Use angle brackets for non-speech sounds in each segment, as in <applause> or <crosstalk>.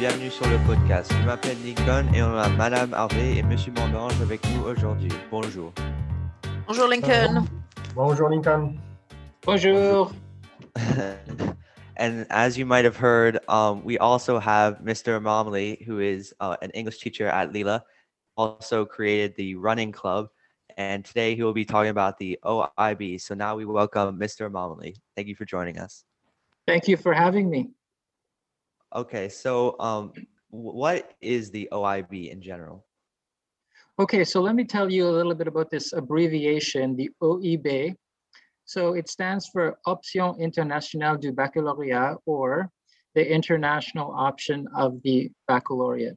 bienvenue sur le podcast. Je m'appelle Lincoln et on a Madame Harvey et Monsieur Mondange avec nous aujourd'hui. Bonjour. Bonjour Lincoln. Bonjour Lincoln. Bonjour. <laughs> and as you might have heard, um, we also have Mr. Momley, who is uh, an English teacher at Lila, also created the running club. And today he will be talking about the OIB. So now we welcome Mr. Momley. Thank you for joining us. Thank you for having me. Okay, so um, what is the OIB in general? Okay, so let me tell you a little bit about this abbreviation, the OIB. So it stands for Option Internationale du Baccalauréat or the international option of the baccalaureate.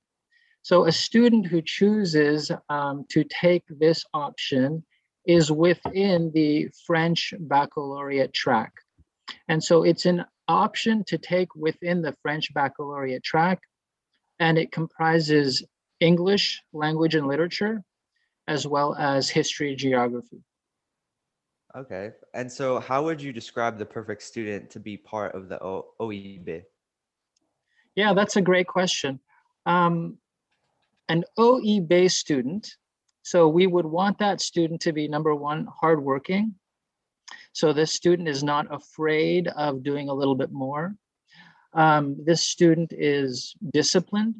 So a student who chooses um, to take this option is within the French baccalaureate track. And so it's an option to take within the French baccalaureate track, and it comprises English, language and literature, as well as history, geography. Okay, and so how would you describe the perfect student to be part of the o- OIB? Yeah, that's a great question. Um, an OE student, so we would want that student to be number one, hardworking, so this student is not afraid of doing a little bit more. Um, this student is disciplined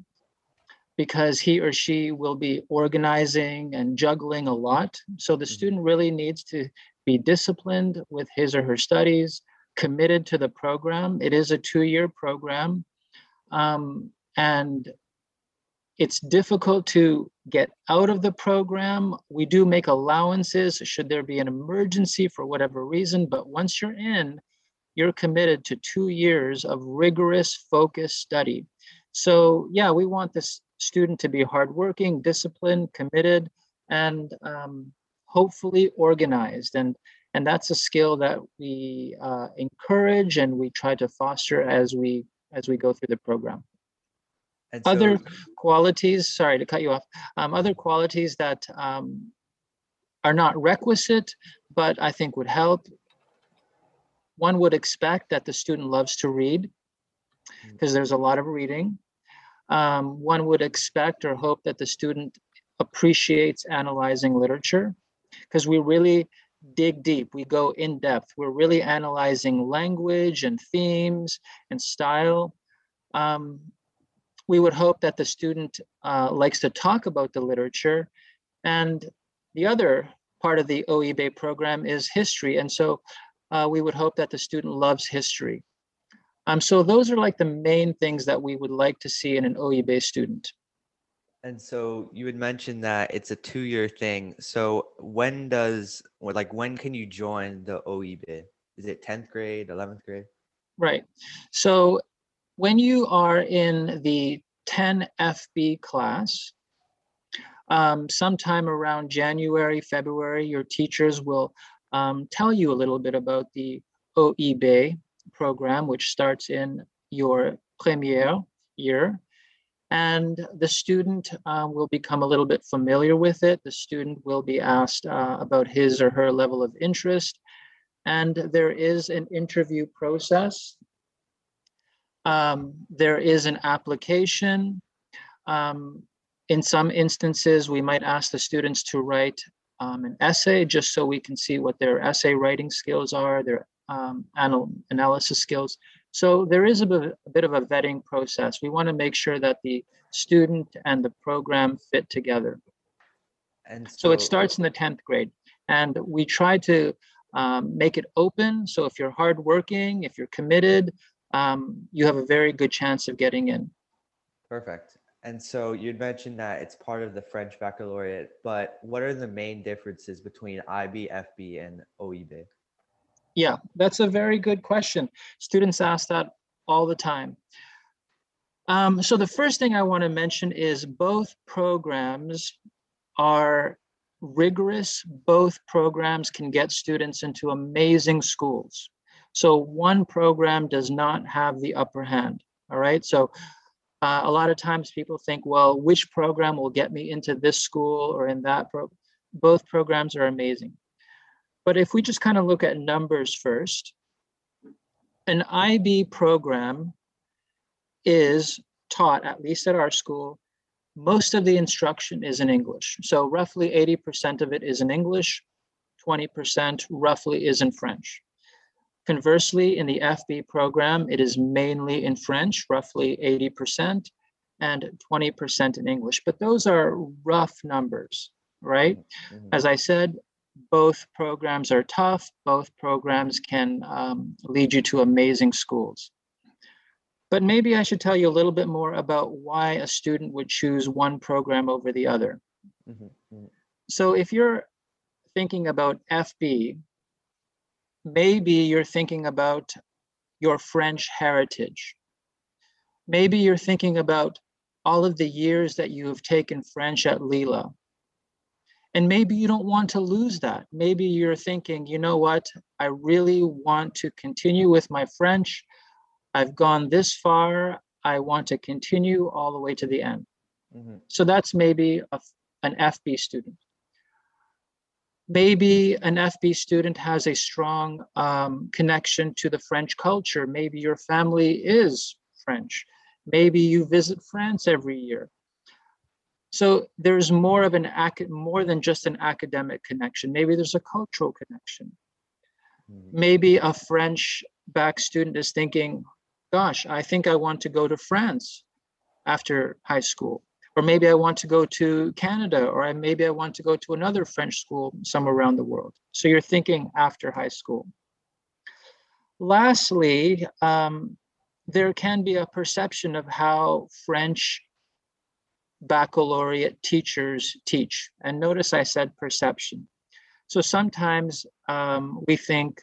because he or she will be organizing and juggling a lot. So the mm-hmm. student really needs to be disciplined with his or her studies, committed to the program. It is a two-year program. Um, and it's difficult to get out of the program. We do make allowances should there be an emergency for whatever reason, but once you're in, you're committed to two years of rigorous, focused study. So, yeah, we want this student to be hardworking, disciplined, committed, and um, hopefully organized. And and that's a skill that we uh, encourage and we try to foster as we as we go through the program. So, other qualities, sorry to cut you off, um, other qualities that um, are not requisite, but I think would help. One would expect that the student loves to read because mm. there's a lot of reading. Um, one would expect or hope that the student appreciates analyzing literature because we really dig deep, we go in depth. We're really analyzing language and themes and style. Um, we would hope that the student uh, likes to talk about the literature. And the other part of the OIB program is history. And so uh, we would hope that the student loves history. Um, so those are like the main things that we would like to see in an OIB student. And so you had mentioned that it's a two-year thing. So when does, or like when can you join the OIB? Is it 10th grade, 11th grade? Right. So when you are in the 10 FB class, um, sometime around January, February, your teachers will um, tell you a little bit about the OIB program, which starts in your premiere year. And the student uh, will become a little bit familiar with it. The student will be asked uh, about his or her level of interest. And there is an interview process um, there is an application. Um, in some instances, we might ask the students to write um, an essay just so we can see what their essay writing skills are, their um, anal analysis skills. So there is a bit, a bit of a vetting process. We want to make sure that the student and the program fit together. And so, so it starts in the 10th grade. And we try to um, make it open. So if you're hardworking, if you're committed, um, you have a very good chance of getting in. Perfect. And so you'd mentioned that it's part of the French baccalaureate, but what are the main differences between IB, FB, and OIB? Yeah, that's a very good question. Students ask that all the time. Um, so the first thing I want to mention is both programs are rigorous. Both programs can get students into amazing schools. So one program does not have the upper hand. All right. So uh, a lot of times people think, well, which program will get me into this school or in that program? Both programs are amazing. But if we just kind of look at numbers first, an IB program is taught, at least at our school, most of the instruction is in English. So roughly 80% of it is in English, 20% roughly is in French. Conversely, in the FB program, it is mainly in French, roughly 80%, and 20% in English. But those are rough numbers, right? Mhm. As I said, both programs are tough. Both programs can um, lead you to amazing schools. But maybe I should tell you a little bit more about why a student would choose one program over the other. Mhm. Mhm. So if you're thinking about FB, maybe you're thinking about your French heritage. Maybe you're thinking about all of the years that you have taken French at Lila. And maybe you don't want to lose that. Maybe you're thinking, you know what? I really want to continue with my French. I've gone this far. I want to continue all the way to the end. Mhm. So that's maybe a, an FB student. Maybe an FB student has a strong um, connection to the French culture. Maybe your family is French. Maybe you visit France every year. So there's more of an more than just an academic connection. Maybe there's a cultural connection. Mhm. Maybe a French bac student is thinking, gosh, I think I want to go to France after high school. Or maybe I want to go to Canada, or I, maybe I want to go to another French school somewhere around the world. So you're thinking after high school. Lastly, um, there can be a perception of how French baccalaureate teachers teach. And notice I said perception. So sometimes um, we think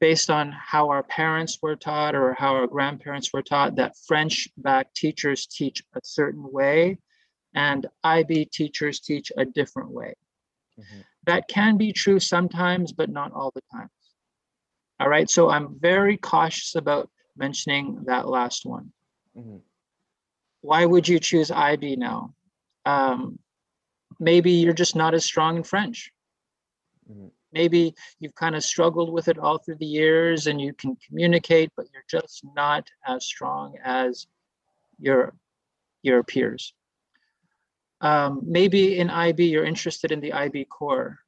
based on how our parents were taught or how our grandparents were taught that French bac teachers teach a certain way and IB teachers teach a different way. Mhm. That can be true sometimes, but not all the time. All right, so I'm very cautious about mentioning that last one. Mhm. Why would you choose IB now? Um, maybe you're just not as strong in French. Mhm. Maybe you've kind of struggled with it all through the years and you can communicate, but you're just not as strong as your your peers. Um, maybe in IB, you're interested in the IB core.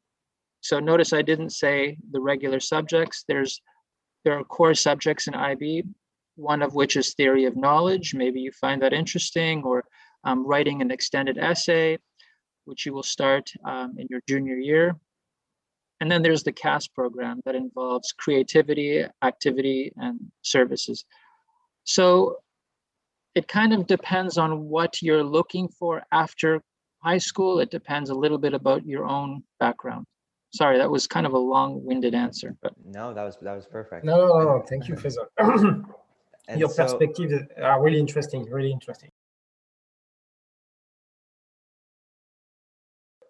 So notice I didn't say the regular subjects. There's there are core subjects in IB, one of which is theory of knowledge. Maybe you find that interesting, or um, writing an extended essay, which you will start um, in your junior year. And then there's the CAS program that involves creativity, activity, and services. So it kind of depends on what you're looking for after high school. It depends a little bit about your own background. Sorry, that was kind of a long-winded answer, but No, that was that was perfect. No, no, no, thank you, Faisal. <clears throat> <clears throat> And Your so- perspectives are really interesting, really interesting.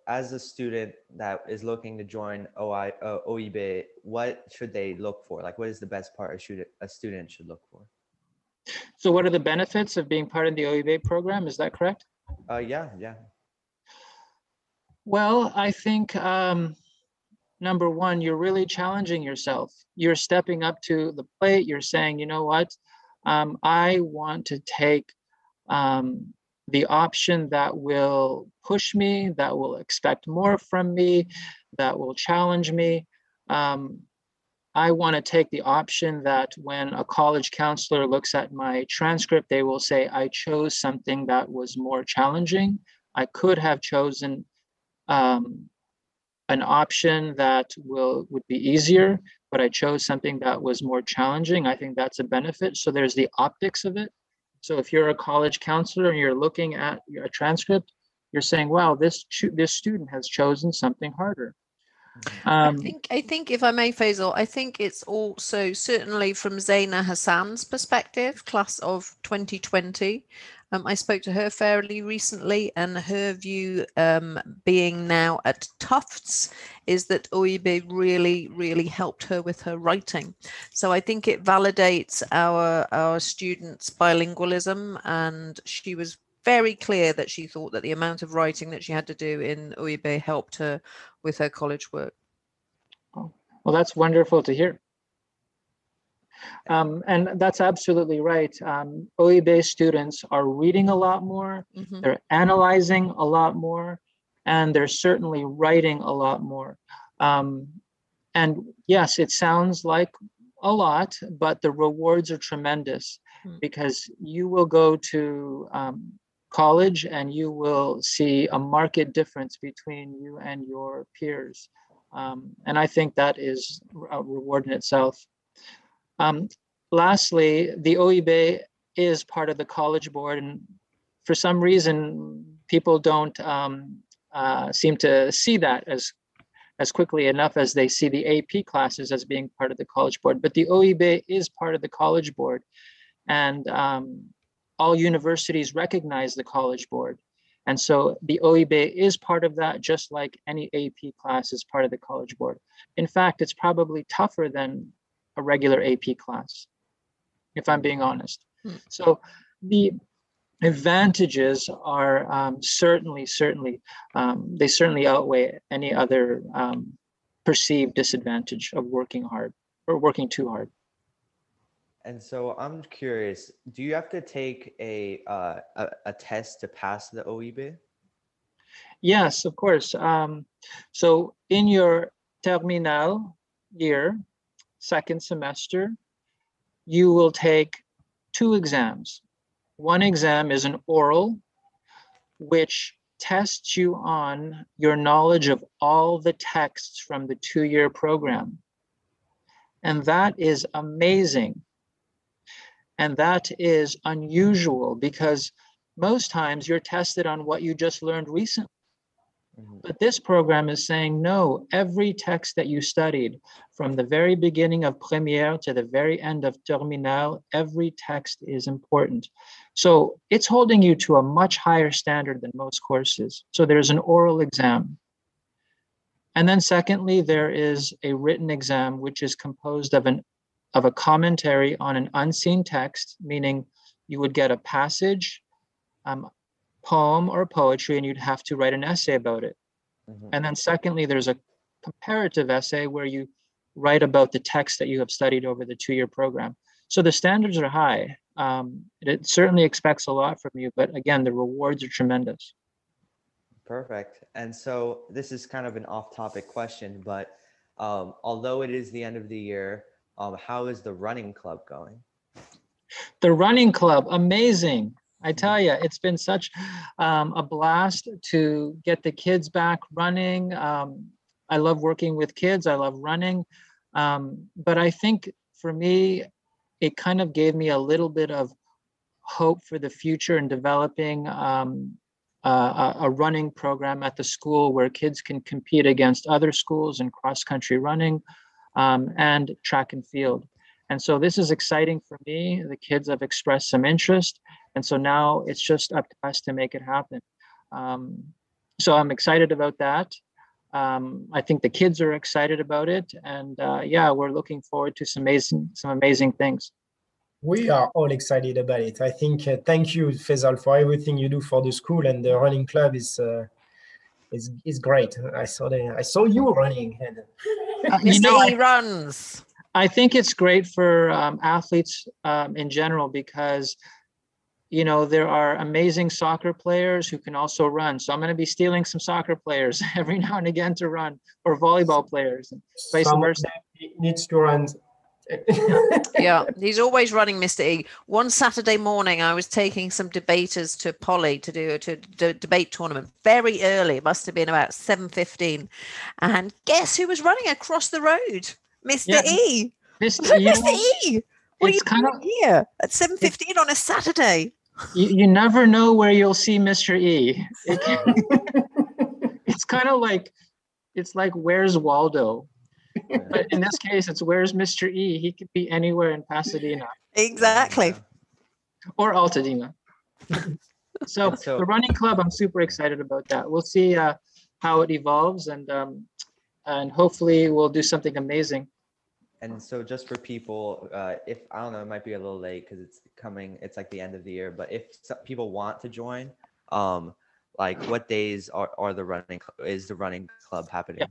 as a student that is looking to join OI, uh, OIB, what should they look for? Like, what is the best part a student, a student should look for? So what are the benefits of being part of the OIB program? Is that correct? Uh, yeah, yeah. Well, I think um, number one, you're really challenging yourself. You're stepping up to the plate. You're saying, you know what? Um, I want to take um, the option that will push me, that will expect more from me, that will challenge me. Um, I want to take the option that when a college counselor looks at my transcript, they will say, I chose something that was more challenging. I could have chosen um, an option that will would be easier, but I chose something that was more challenging. I think that's a benefit. So there's the optics of it. So if you're a college counselor and you're looking at a transcript, you're saying, "Wow, this this student has chosen something harder." I Um, think I think if I may, Faisal, I think it's also certainly from Zaina Hassan's perspective, class of 2020. Um, I spoke to her fairly recently, and her view, um, being now at Tufts, is that OIB really, really helped her with her writing. So I think it validates our our students' bilingualism, and she was very clear that she thought that the amount of writing that she had to do in OIB helped her with her college work. well, that's wonderful to hear. Um, and that's absolutely right. Um, OIB students are reading a lot more, Mhm. they're analyzing a lot more, and they're certainly writing a lot more. Um, and yes, it sounds like a lot, but the rewards are tremendous Hmm. because you will go to um, college and you will see a marked difference between you and your peers. Um, and I think that is a reward in itself. Um, lastly, the OIB is part of the College Board, and for some reason, people don't um, uh, seem to see that as as quickly enough as they see the AP classes as being part of the College Board. But the OIB is part of the College Board, and um, all universities recognize the College Board. And so the OIB is part of that, just like any AP class is part of the College Board. In fact, it's probably tougher than a regular AP class, if I'm being honest. Hmm. So the advantages are um, certainly, certainly, um, they certainly outweigh any other um, perceived disadvantage of working hard or working too hard. And so I'm curious, do you have to take a uh, a, a test to pass the OIB? Yes, of course. Um, so in your terminal year, second semester, you will take two exams. One exam is an oral, which tests you on your knowledge of all the texts from the two-year program. And that is amazing. And that is unusual because most times you're tested on what you just learned recently. Mhm. But this program is saying, no, every text that you studied from the very beginning of Premiere to the very end of Terminal, every text is important. So it's holding you to a much higher standard than most courses. So there's an oral exam. And then secondly, there is a written exam, which is composed of an of a commentary on an unseen text, meaning you would get a passage, um, poem or poetry, and you'd have to write an essay about it. Mhm. And then secondly, there's a comparative essay where you write about the text that you have studied over the two-year program. So the standards are high. Um, it certainly expects a lot from you, but again, the rewards are tremendous. Perfect. And so this is kind of an off-topic question, but um, although it is the end of the year, um, how is the running club going? The running club, amazing. I tell you, it's been such um, a blast to get the kids back running. Um, I love working with kids. I love running. Um, but I think for me, it kind of gave me a little bit of hope for the future in developing um, a, a- a running program at the school where kids can compete against other schools in cross country running um, and track and field. And so this is exciting for me. The kids have expressed some interest. And so now it's just up to us to make it happen. Um, so I'm excited about that. Um, I think the kids are excited about it. And uh, yeah, we're looking forward to some amazing, some amazing things. We are all excited about it. I think uh, thank you, Faisal, for everything you do for the school and the running club is uh, is is great. I saw the I saw you running. And You know, E runs. I think it's great for um, athletes um, in general because, you know, there are amazing soccer players who can also run. So I'm going to be stealing some soccer players <laughs> every now and again to run, or volleyball players. Vice some versa. needs to run. Yeah, <laughs> he's always running, Mr. E. One Saturday morning, I was taking some debaters to Poly to do a to, to debate tournament very early. It must have been about seven fifteen, and guess who was running across the road? Mr. Yeah, E. This, I was like, you, Mr. E. What are you it's kind doing here at seven fifteen on a Saturday? you, you never know where you'll see Mr. E. It <laughs> <laughs> it's kind of like, it's like, where's Waldo? But in this case, it's where's Mr. E? He could be anywhere in Pasadena. Exactly. or Altadena. <laughs> so, so- the running club, I'm super excited about that. We'll see uh, how it evolves, and um, and hopefully we'll do something amazing. And so just for people, uh, if I don't know, it might be a little late because it's coming, it's like the end of the year, but if some people want to join, um, like what days are, are the running, cl- is the running club happening?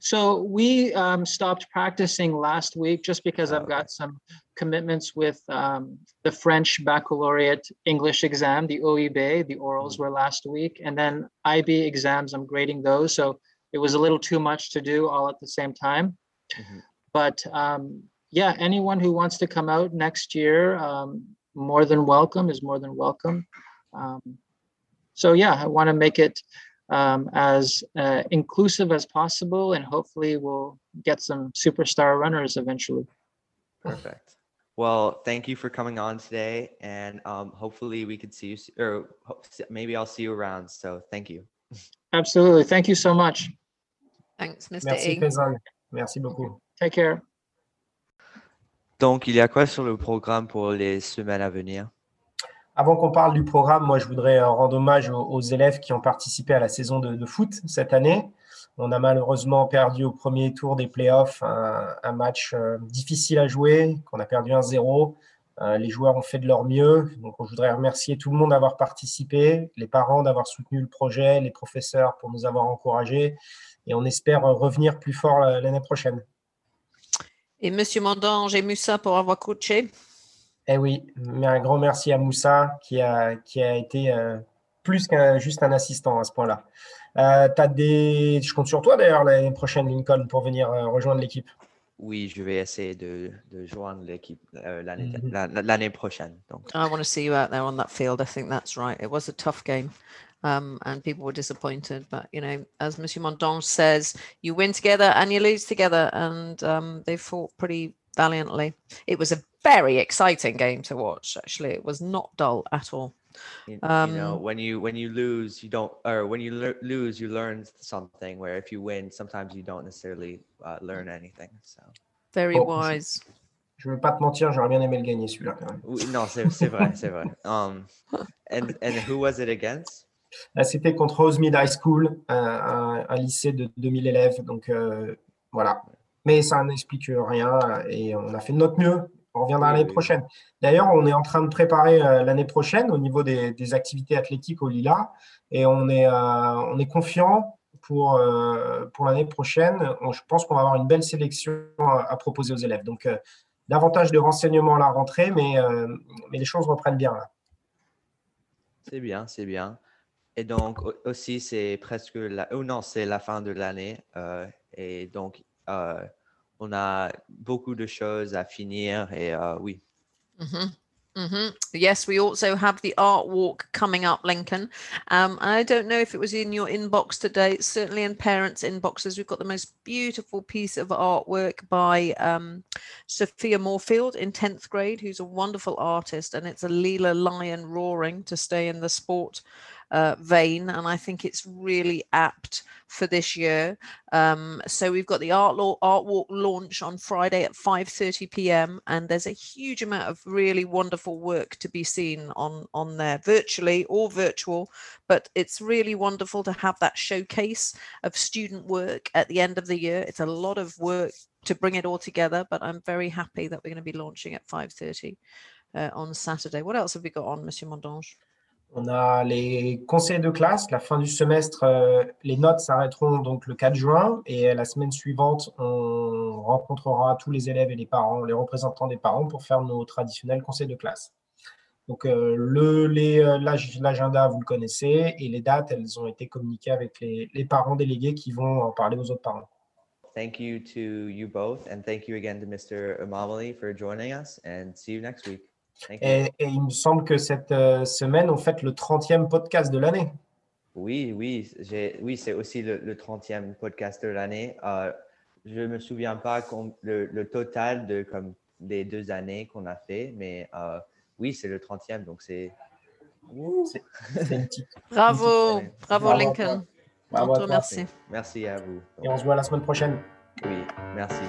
So we um, stopped practicing last week just because I've Okay. got some commitments with um, the French baccalaureate English exam, the OIB. The orals were last week, and then IB exams. I'm grading those, so it was a little too much to do all at the same time. Mhm. But um, yeah, anyone who wants to come out next year, um, more than welcome. Is more than welcome. Um, so yeah, I want to make it um, as uh, inclusive as possible, and hopefully we'll get some superstar runners eventually. Perfect. Well, thank you for coming on today, and um, hopefully we could see you, or maybe I'll see you around. So thank you. Absolutely. Thank you so much. Thanks, Mr. Merci E. Merci beaucoup. Take care. Donc, il y a quoi sur le programme pour les semaines à venir? Avant qu'on parle du programme, moi, je voudrais euh, rendre hommage aux, élèves qui ont participé à la saison de, foot cette année. On a malheureusement perdu au premier tour des playoffs un, match euh, difficile à jouer, qu'on a perdu 1-0. Euh, les joueurs ont fait de leur mieux. Donc, je voudrais remercier tout le monde d'avoir participé, les parents d'avoir soutenu le projet, les professeurs pour nous avoir encouragés. Et on espère revenir plus fort l'année prochaine. Et Monsieur Mandange et Moussa pour avoir coaché. Eh oui, mais un grand merci à Moussa qui a, qui a été euh, plus qu'un juste un assistant à ce point-là. Euh, t'as des... Je compte sur toi d'ailleurs l'année prochaine, Lincoln, pour venir euh, rejoindre l'équipe. Oui, je vais essayer de, de joindre l'équipe euh, l'année Mhm. la- la- l'année prochaine. Donc, I want to see you out there on that field. I think that's right. It was a tough game. Um, and people were disappointed. But you know, as Monsieur Mondange says, you win together and you lose together, and um, they fought pretty valiantly. It was a very exciting game to watch. Actually, it was not dull at all. you, you know, Um, when you when you lose, you don't, or when you lear- lose, you learn something. Where if you win, sometimes you don't necessarily uh, learn anything. So, Very Oh, wise. Je ne veux pas te mentir, j'aurais bien aimé le gagner celui-là quand même. oui, non, c'est c'est vrai, c'est vrai. <laughs> Um, and and who was it against? Là, C'était contre Rosemead High School, un, un- un lycée de 2000 élèves. Donc euh, voilà. Mais ça n'explique rien et on a fait de notre mieux. On reviendra l'année prochaine. D'ailleurs, on est en train de préparer euh, l'année prochaine au niveau des, des activités athlétiques au Lila et on est, euh, on est confiant pour, euh, pour l'année prochaine. On- je pense qu'on va avoir une belle sélection à, à proposer aux élèves. Donc, euh, davantage de renseignements à la rentrée, mais, euh, mais les choses reprennent bien là. C'est bien, c'est bien. Et donc au- aussi, c'est presque la, oh non, c'est la fin de l'année. euh, et donc, euh, on a beaucoup de choses à finir. Et euh, oui, hmm hmm Yes, we also have the art walk coming up, Lincoln. Um, I don't know if it was in your inbox today. It's certainly in parents' inboxes. We've got the most beautiful piece of artwork by um, Sophia Moorfield in 10th grade, who's a wonderful artist. And it's a Lila lion roaring to stay in the sport uh, vein. And I think it's really apt for this year. Um, so we've got the art law art walk launch on Friday at 5:30 p.m. and there's a huge amount of really wonderful work to be seen on on there virtually or virtual but it's really wonderful to have that showcase of student work at the end of the year it's a lot of work to bring it all together but i'm very happy that we're going to be launching at 5:30 uh, on saturday what else have we got on monsieur mondange On a les conseils de classe. La fin du semestre, euh, les notes s'arrêteront donc le 4 juin et la semaine suivante, on rencontrera tous les élèves et les parents, les représentants des parents pour faire nos traditionnels conseils de classe. Donc euh, euh, l'ag- l'agenda, vous le connaissez et les dates, elles ont été communiquées avec les, parents délégués qui vont en parler aux autres parents. thank you to you both. And thank you again to Mr. Amamali for joining us. And see you next. Et, et il me semble que cette euh, semaine, on fait le 30e podcast de l'année. Oui, oui, j'ai, oui, c'est aussi le, le 30e podcast de l'année. Euh, je me souviens pas le, le total de comme des deux années qu'on a fait, mais euh, oui, c'est le 30e, donc c'est. Petite. bravo bravo lincoln Bravo remercie Merci à vous. Et on se voit la semaine prochaine. Oui, merci.